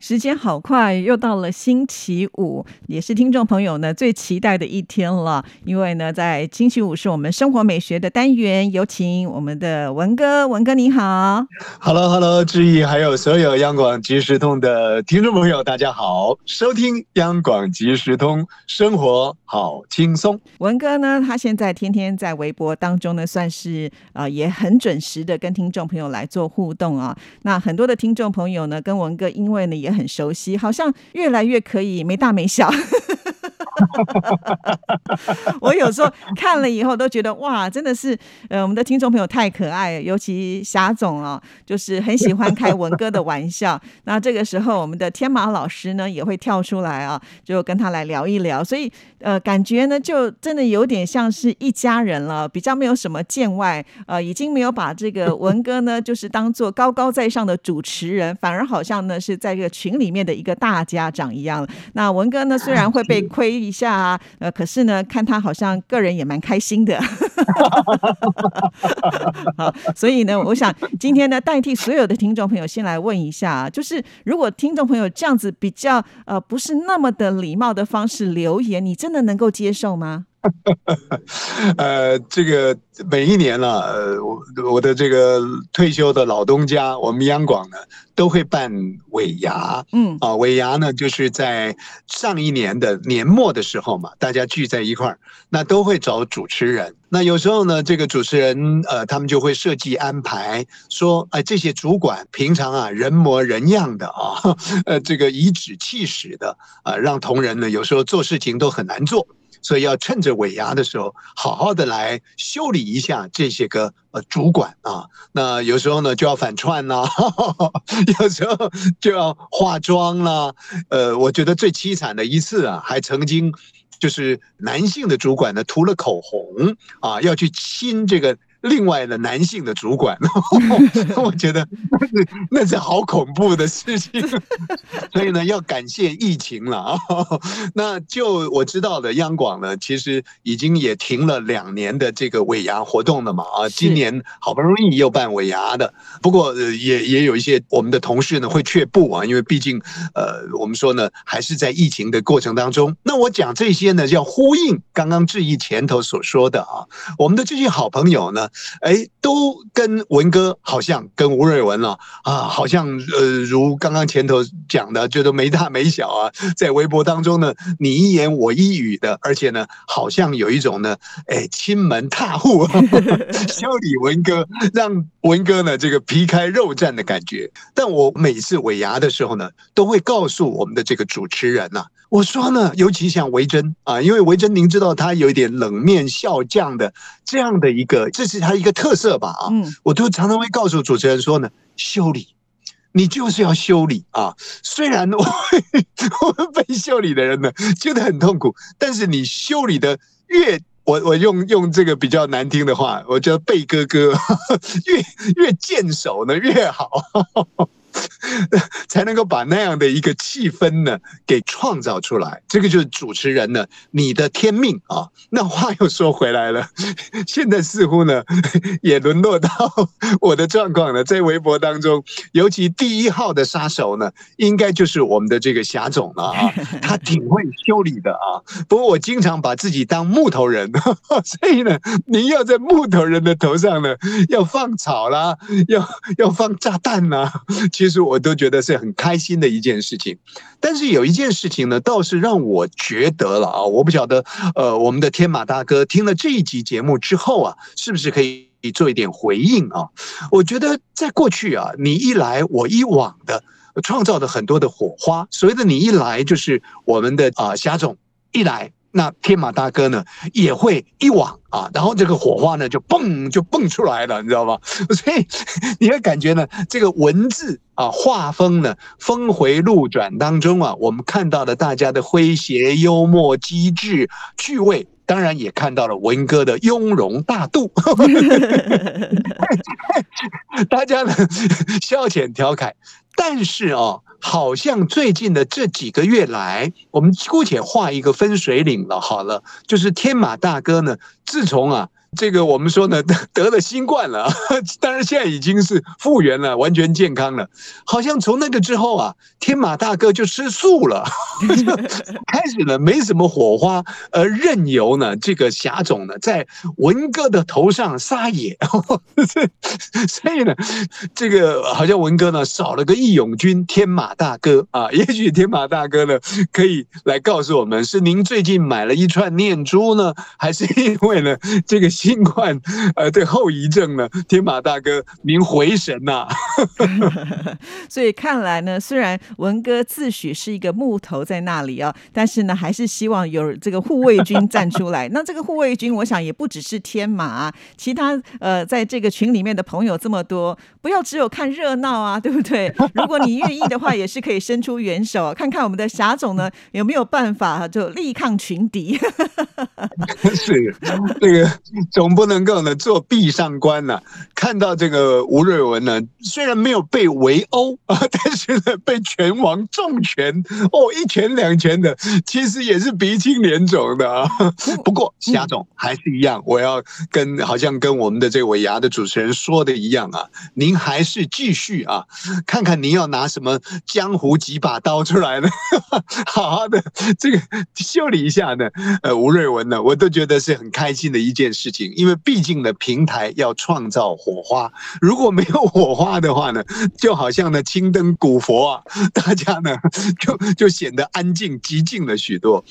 时间好快，又到了星期五，也是听众朋友呢最期待的一天了。因为呢，在星期五是我们生活美学的单元，有请我们的文哥，文哥你好。Hello，Hello，志毅，还有所有央广即时通的听众朋友，大家好，收听央广即时通，生活好轻松。文哥呢，他现在天天在微博当中呢，算是啊也。很准时的跟听众朋友来做互动啊，那很多的听众朋友呢，跟文哥因为呢也很熟悉，好像越来越可以没大没小。我有时候看了以后都觉得哇，真的是呃，我们的听众朋友太可爱，尤其霞总啊，就是很喜欢开文哥的玩笑。那这个时候，我们的天马老师呢也会跳出来啊，就跟他来聊一聊。所以呃，感觉呢就真的有点像是一家人了，比较没有什么见外，呃，已经没有把这个文哥呢就是当做高高在上的主持人，反而好像呢是在这个群里面的一个大家长一样。那文哥呢虽然会被亏。一下啊，呃，可是呢，看他好像个人也蛮开心的，好，所以呢，我想今天呢，代替所有的听众朋友，先来问一下啊，就是如果听众朋友这样子比较呃不是那么的礼貌的方式留言，你真的能够接受吗？呃，这个每一年呢，呃，我我的这个退休的老东家，我们央广呢都会办尾牙，嗯，啊，尾牙呢就是在上一年的年末的时候嘛，大家聚在一块儿，那都会找主持人。那有时候呢，这个主持人呃，他们就会设计安排，说，哎，这些主管平常啊人模人样的啊，呃，这个颐指气使的啊，让同仁呢有时候做事情都很难做。所以要趁着尾牙的时候，好好的来修理一下这些个呃主管啊。那有时候呢就要反串啦，有时候就要化妆啦。呃，我觉得最凄惨的一次啊，还曾经就是男性的主管呢涂了口红啊，要去亲这个。另外的男性的主管，我觉得那是那是好恐怖的事情，所以呢，要感谢疫情了啊。那就我知道的，央广呢，其实已经也停了两年的这个尾牙活动了嘛啊。今年好不容易又办尾牙的，不过也也有一些我们的同事呢会却步啊，因为毕竟呃，我们说呢，还是在疫情的过程当中。那我讲这些呢，要呼应刚刚志毅前头所说的啊，我们的这些好朋友呢。哎，都跟文哥好像，跟吴瑞文了啊，好像呃，如刚刚前头讲的，觉得没大没小啊，在微博当中呢，你一言我一语的，而且呢，好像有一种呢，哎，亲门踏户，修理文哥，让文哥呢这个皮开肉绽的感觉。但我每次尾牙的时候呢，都会告诉我们的这个主持人呐。我说呢，尤其像维珍啊，因为维珍您知道他有一点冷面笑匠的这样的一个，这是他一个特色吧啊，我都常常会告诉主持人说呢，修理，你就是要修理啊。虽然我 我们被修理的人呢觉得很痛苦，但是你修理的越，我我用用这个比较难听的话，我叫贝哥哥，越越见手呢越好。才能够把那样的一个气氛呢给创造出来，这个就是主持人呢你的天命啊。那话又说回来了，现在似乎呢 也沦落到我的状况了。在微博当中，尤其第一号的杀手呢，应该就是我们的这个霞总了啊。他挺会修理的啊，不过我经常把自己当木头人，所以呢，您要在木头人的头上呢要放草啦，要要放炸弹呐。其实我都觉得是很开心的一件事情，但是有一件事情呢，倒是让我觉得了啊，我不晓得，呃，我们的天马大哥听了这一集节目之后啊，是不是可以做一点回应啊？我觉得在过去啊，你一来我一往的，创造的很多的火花。所谓的你一来，就是我们的啊霞总一来。那天马大哥呢也会一网啊，然后这个火花呢就蹦就蹦出来了，你知道吗？所以你会感觉呢，这个文字啊画风呢峰回路转当中啊，我们看到了大家的诙谐、幽默、机智、趣味。当然也看到了文哥的雍容大度 大家呢消遣调侃。但是哦，好像最近的这几个月来，我们姑且画一个分水岭了。好了，就是天马大哥呢，自从啊。这个我们说呢，得了新冠了，当然现在已经是复原了，完全健康了。好像从那个之后啊，天马大哥就吃素了，开始呢没什么火花，而任由呢这个霞总呢在文哥的头上撒野。所以呢，这个好像文哥呢少了个义勇军天马大哥啊。也许天马大哥呢可以来告诉我们，是您最近买了一串念珠呢，还是因为呢这个？新冠呃的后遗症呢？天马大哥，您回神呐！所以看来呢，虽然文哥自诩是一个木头在那里啊，但是呢，还是希望有这个护卫军站出来。那这个护卫军，我想也不只是天马，其他呃，在这个群里面的朋友这么多，不要只有看热闹啊，对不对？如果你愿意的话，也是可以伸出援手，看看我们的霞总呢有没有办法就力抗群敌。是这个。总不能够呢做壁上观呢，看到这个吴瑞文呢，虽然没有被围殴啊，但是呢被拳王重拳哦一拳两拳的，其实也是鼻青脸肿的啊。不过夏总还是一样，我要跟好像跟我们的这位牙的主持人说的一样啊，您还是继续啊，看看您要拿什么江湖几把刀出来呢，好好的这个修理一下呢。呃，吴瑞文呢，我都觉得是很开心的一件事情。因为毕竟呢，平台要创造火花，如果没有火花的话呢，就好像呢青灯古佛啊，大家呢就就显得安静寂静了许多。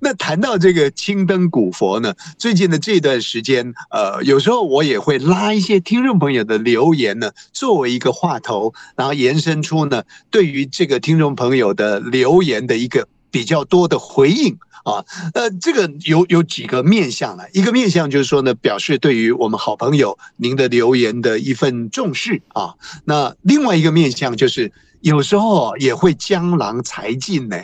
那谈到这个青灯古佛呢，最近的这段时间，呃，有时候我也会拉一些听众朋友的留言呢，作为一个话头，然后延伸出呢对于这个听众朋友的留言的一个比较多的回应。啊，呃，这个有有几个面向了，一个面向就是说呢，表示对于我们好朋友您的留言的一份重视啊。那另外一个面向就是，有时候也会江郎才尽呢，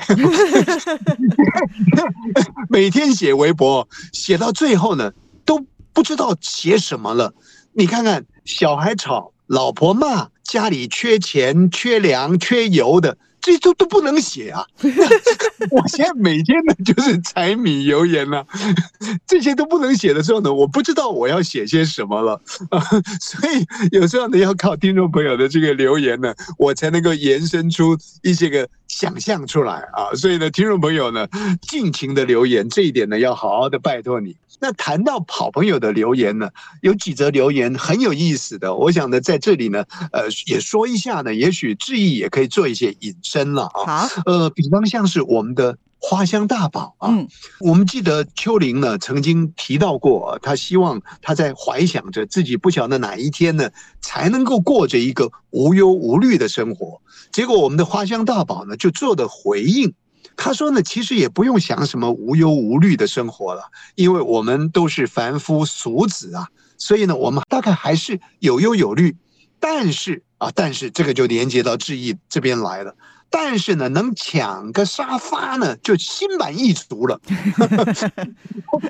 每天写微博，写到最后呢，都不知道写什么了。你看看，小孩吵，老婆骂，家里缺钱、缺粮、缺油的。这都都不能写啊！我现在每天呢就是柴米油盐了，这些都不能写的时候呢，我不知道我要写些什么了啊！所以有时候呢，要靠听众朋友的这个留言呢，我才能够延伸出一些个想象出来啊！所以呢，听众朋友呢，尽情的留言，这一点呢，要好好的拜托你。那谈到好朋友的留言呢，有几则留言很有意思的，我想呢，在这里呢，呃，也说一下呢，也许志毅也可以做一些引申了啊。好，呃，比方像是我们的花香大宝啊，我们记得秋玲呢曾经提到过，他希望他在怀想着自己不晓得哪一天呢，才能够过着一个无忧无虑的生活。结果我们的花香大宝呢，就做的回应。他说呢，其实也不用想什么无忧无虑的生活了，因为我们都是凡夫俗子啊，所以呢，我们大概还是有忧有虑，但是啊，但是这个就连接到志毅这边来了。但是呢，能抢个沙发呢，就心满意足了。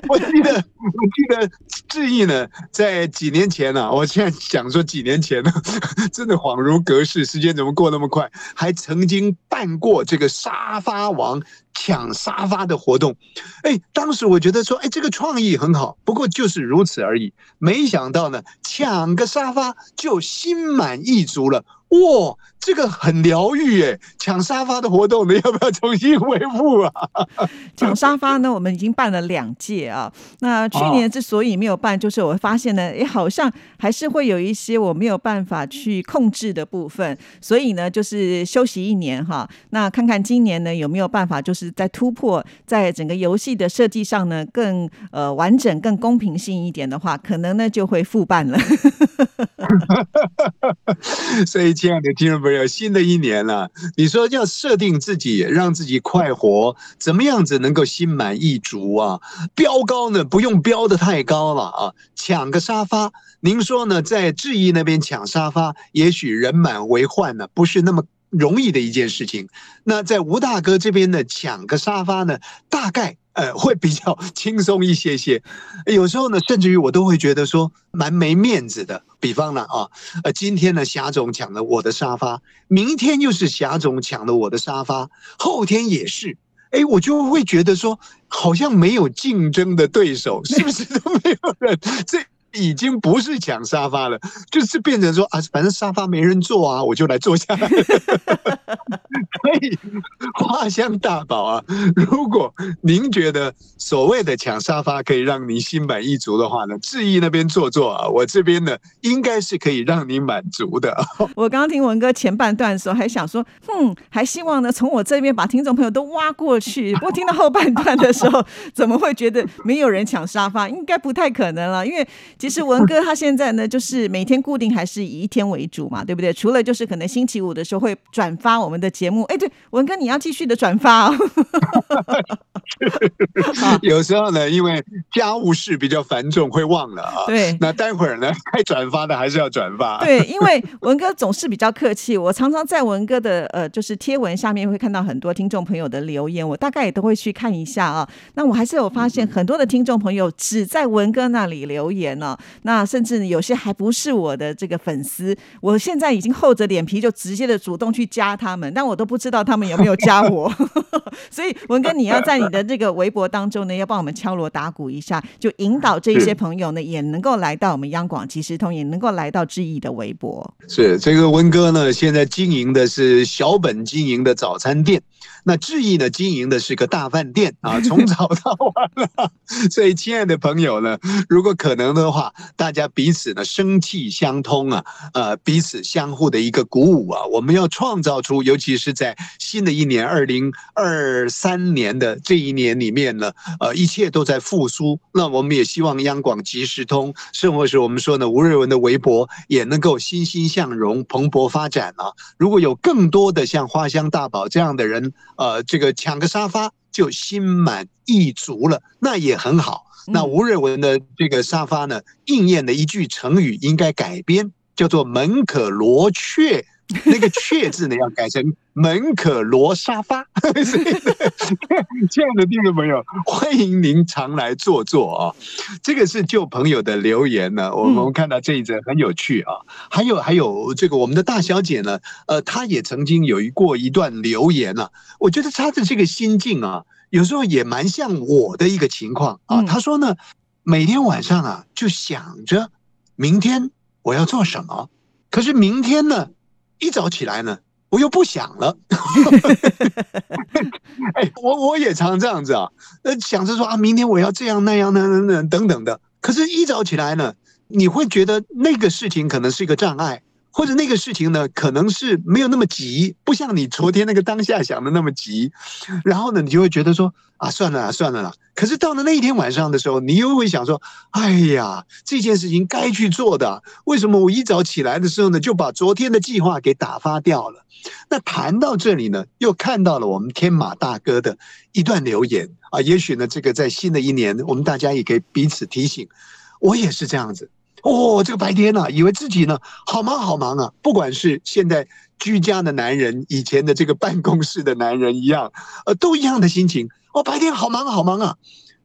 我记得，我记得志毅呢，在几年前呢，我现在想说几年前呢，真的恍如隔世，时间怎么过那么快？还曾经办过这个沙发王抢沙发的活动。哎，当时我觉得说，哎，这个创意很好，不过就是如此而已。没想到呢，抢个沙发就心满意足了。哇，这个很疗愈耶！抢沙发的活动，你要不要重新恢复啊？抢沙发呢，我们已经办了两届啊。那去年之所以没有办，就是我发现呢，哎，好像还是会有一些我没有办法去控制的部分，所以呢，就是休息一年哈。那看看今年呢有没有办法，就是在突破，在整个游戏的设计上呢，更呃完整、更公平性一点的话，可能呢就会复办了。所以。亲爱的听众朋友，新的一年了，你说要设定自己，让自己快活，怎么样子能够心满意足啊？标高呢，不用标的太高了啊，抢个沙发。您说呢？在智毅那边抢沙发，也许人满为患呢，不是那么。容易的一件事情。那在吴大哥这边呢，抢个沙发呢，大概呃会比较 轻松一些些。有时候呢，甚至于我都会觉得说蛮没面子的。比方呢啊，呃，今天呢霞总抢了我的沙发，明天又是霞总抢了我的沙发，后天也是。哎，我就会觉得说，好像没有竞争的对手，是不是 都没有人？这。已经不是抢沙发了，就是变成说啊，反正沙发没人坐啊，我就来坐下来。所以花香大宝啊，如果您觉得所谓的抢沙发可以让您心满意足的话呢，志毅那边坐坐啊，我这边呢应该是可以让您满足的。我刚刚听文哥前半段的时候，还想说，嗯，还希望呢从我这边把听众朋友都挖过去。不过听到后半段的时候，怎么会觉得没有人抢沙发？应该不太可能了，因为。其实文哥他现在呢，就是每天固定还是以一天为主嘛，对不对？除了就是可能星期五的时候会转发我们的节目，哎，对，文哥你要继续的转发哦。有时候呢，因为家务事比较繁重，会忘了啊。对，那待会儿呢，该转发的还是要转发。对，因为文哥总是比较客气，我常常在文哥的呃，就是贴文下面会看到很多听众朋友的留言，我大概也都会去看一下啊。那我还是有发现很多的听众朋友只在文哥那里留言呢。那甚至有些还不是我的这个粉丝，我现在已经厚着脸皮就直接的主动去加他们，但我都不知道他们有没有加我。所以文哥，你要在你的这个微博当中呢，要帮我们敲锣打鼓一下，就引导这些朋友呢，也能够来到我们央广即时通，也能够来到志毅的微博。是这个文哥呢，现在经营的是小本经营的早餐店。那志毅呢，经营的是个大饭店啊，从早到晚了。所以，亲爱的朋友呢，如果可能的话，大家彼此呢生气相通啊，呃，彼此相互的一个鼓舞啊，我们要创造出，尤其是在新的一年二零二三年的这一年里面呢，呃，一切都在复苏。那我们也希望央广即时通，甚或是我们说呢吴瑞文的微博也能够欣欣向荣、蓬勃发展啊。如果有更多的像花香大宝这样的人，呃，这个抢个沙发就心满意足了，那也很好。那吴瑞文的这个沙发呢，应验的一句成语应该改编，叫做“门可罗雀”。那个“雀”字呢，要改成“门可罗沙发”。亲爱的听众朋友，欢迎您常来坐坐啊！这个是旧朋友的留言呢，我们看到这一则很有趣啊。还有还有，这个我们的大小姐呢，呃，她也曾经有一过一段留言啊。我觉得她的这个心境啊，有时候也蛮像我的一个情况啊。她说呢，每天晚上啊，就想着明天我要做什么，可是明天呢？一早起来呢，我又不想了。哎，我我也常这样子啊，呃，想着说啊，明天我要这样那样那那那等等的。可是，一早起来呢，你会觉得那个事情可能是一个障碍。或者那个事情呢，可能是没有那么急，不像你昨天那个当下想的那么急，然后呢，你就会觉得说啊，算了啦算了啦。可是到了那一天晚上的时候，你又会想说，哎呀，这件事情该去做的，为什么我一早起来的时候呢，就把昨天的计划给打发掉了？那谈到这里呢，又看到了我们天马大哥的一段留言啊，也许呢，这个在新的一年，我们大家也可以彼此提醒，我也是这样子。哦，这个白天呢，以为自己呢好忙好忙啊！不管是现在居家的男人，以前的这个办公室的男人一样，呃，都一样的心情。哦，白天好忙好忙啊！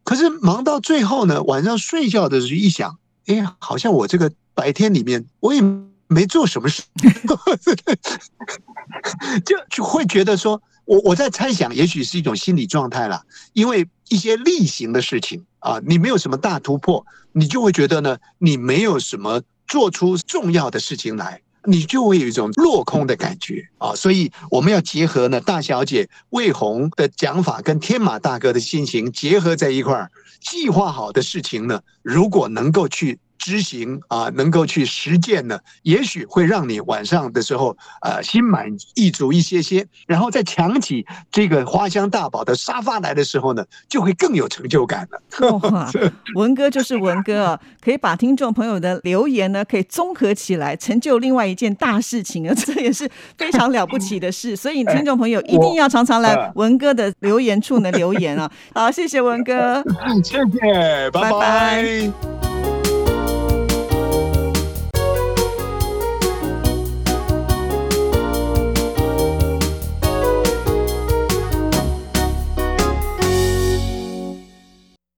可是忙到最后呢，晚上睡觉的时候一想，哎，好像我这个白天里面我也没做什么事，就就会觉得说，我我在猜想，也许是一种心理状态了，因为一些例行的事情。啊，你没有什么大突破，你就会觉得呢，你没有什么做出重要的事情来，你就会有一种落空的感觉啊。所以我们要结合呢，大小姐魏红的讲法跟天马大哥的心情结合在一块儿，计划好的事情呢，如果能够去。执行啊，能够去实践呢，也许会让你晚上的时候呃心满意足一些些，然后再抢起这个花香大宝的沙发来的时候呢，就会更有成就感了。哇，文哥就是文哥啊，可以把听众朋友的留言呢，可以综合起来，成就另外一件大事情啊，这也是非常了不起的事。所以听众朋友一定要常常来文哥的留言处呢留言啊。好，谢谢文哥，谢谢，拜拜。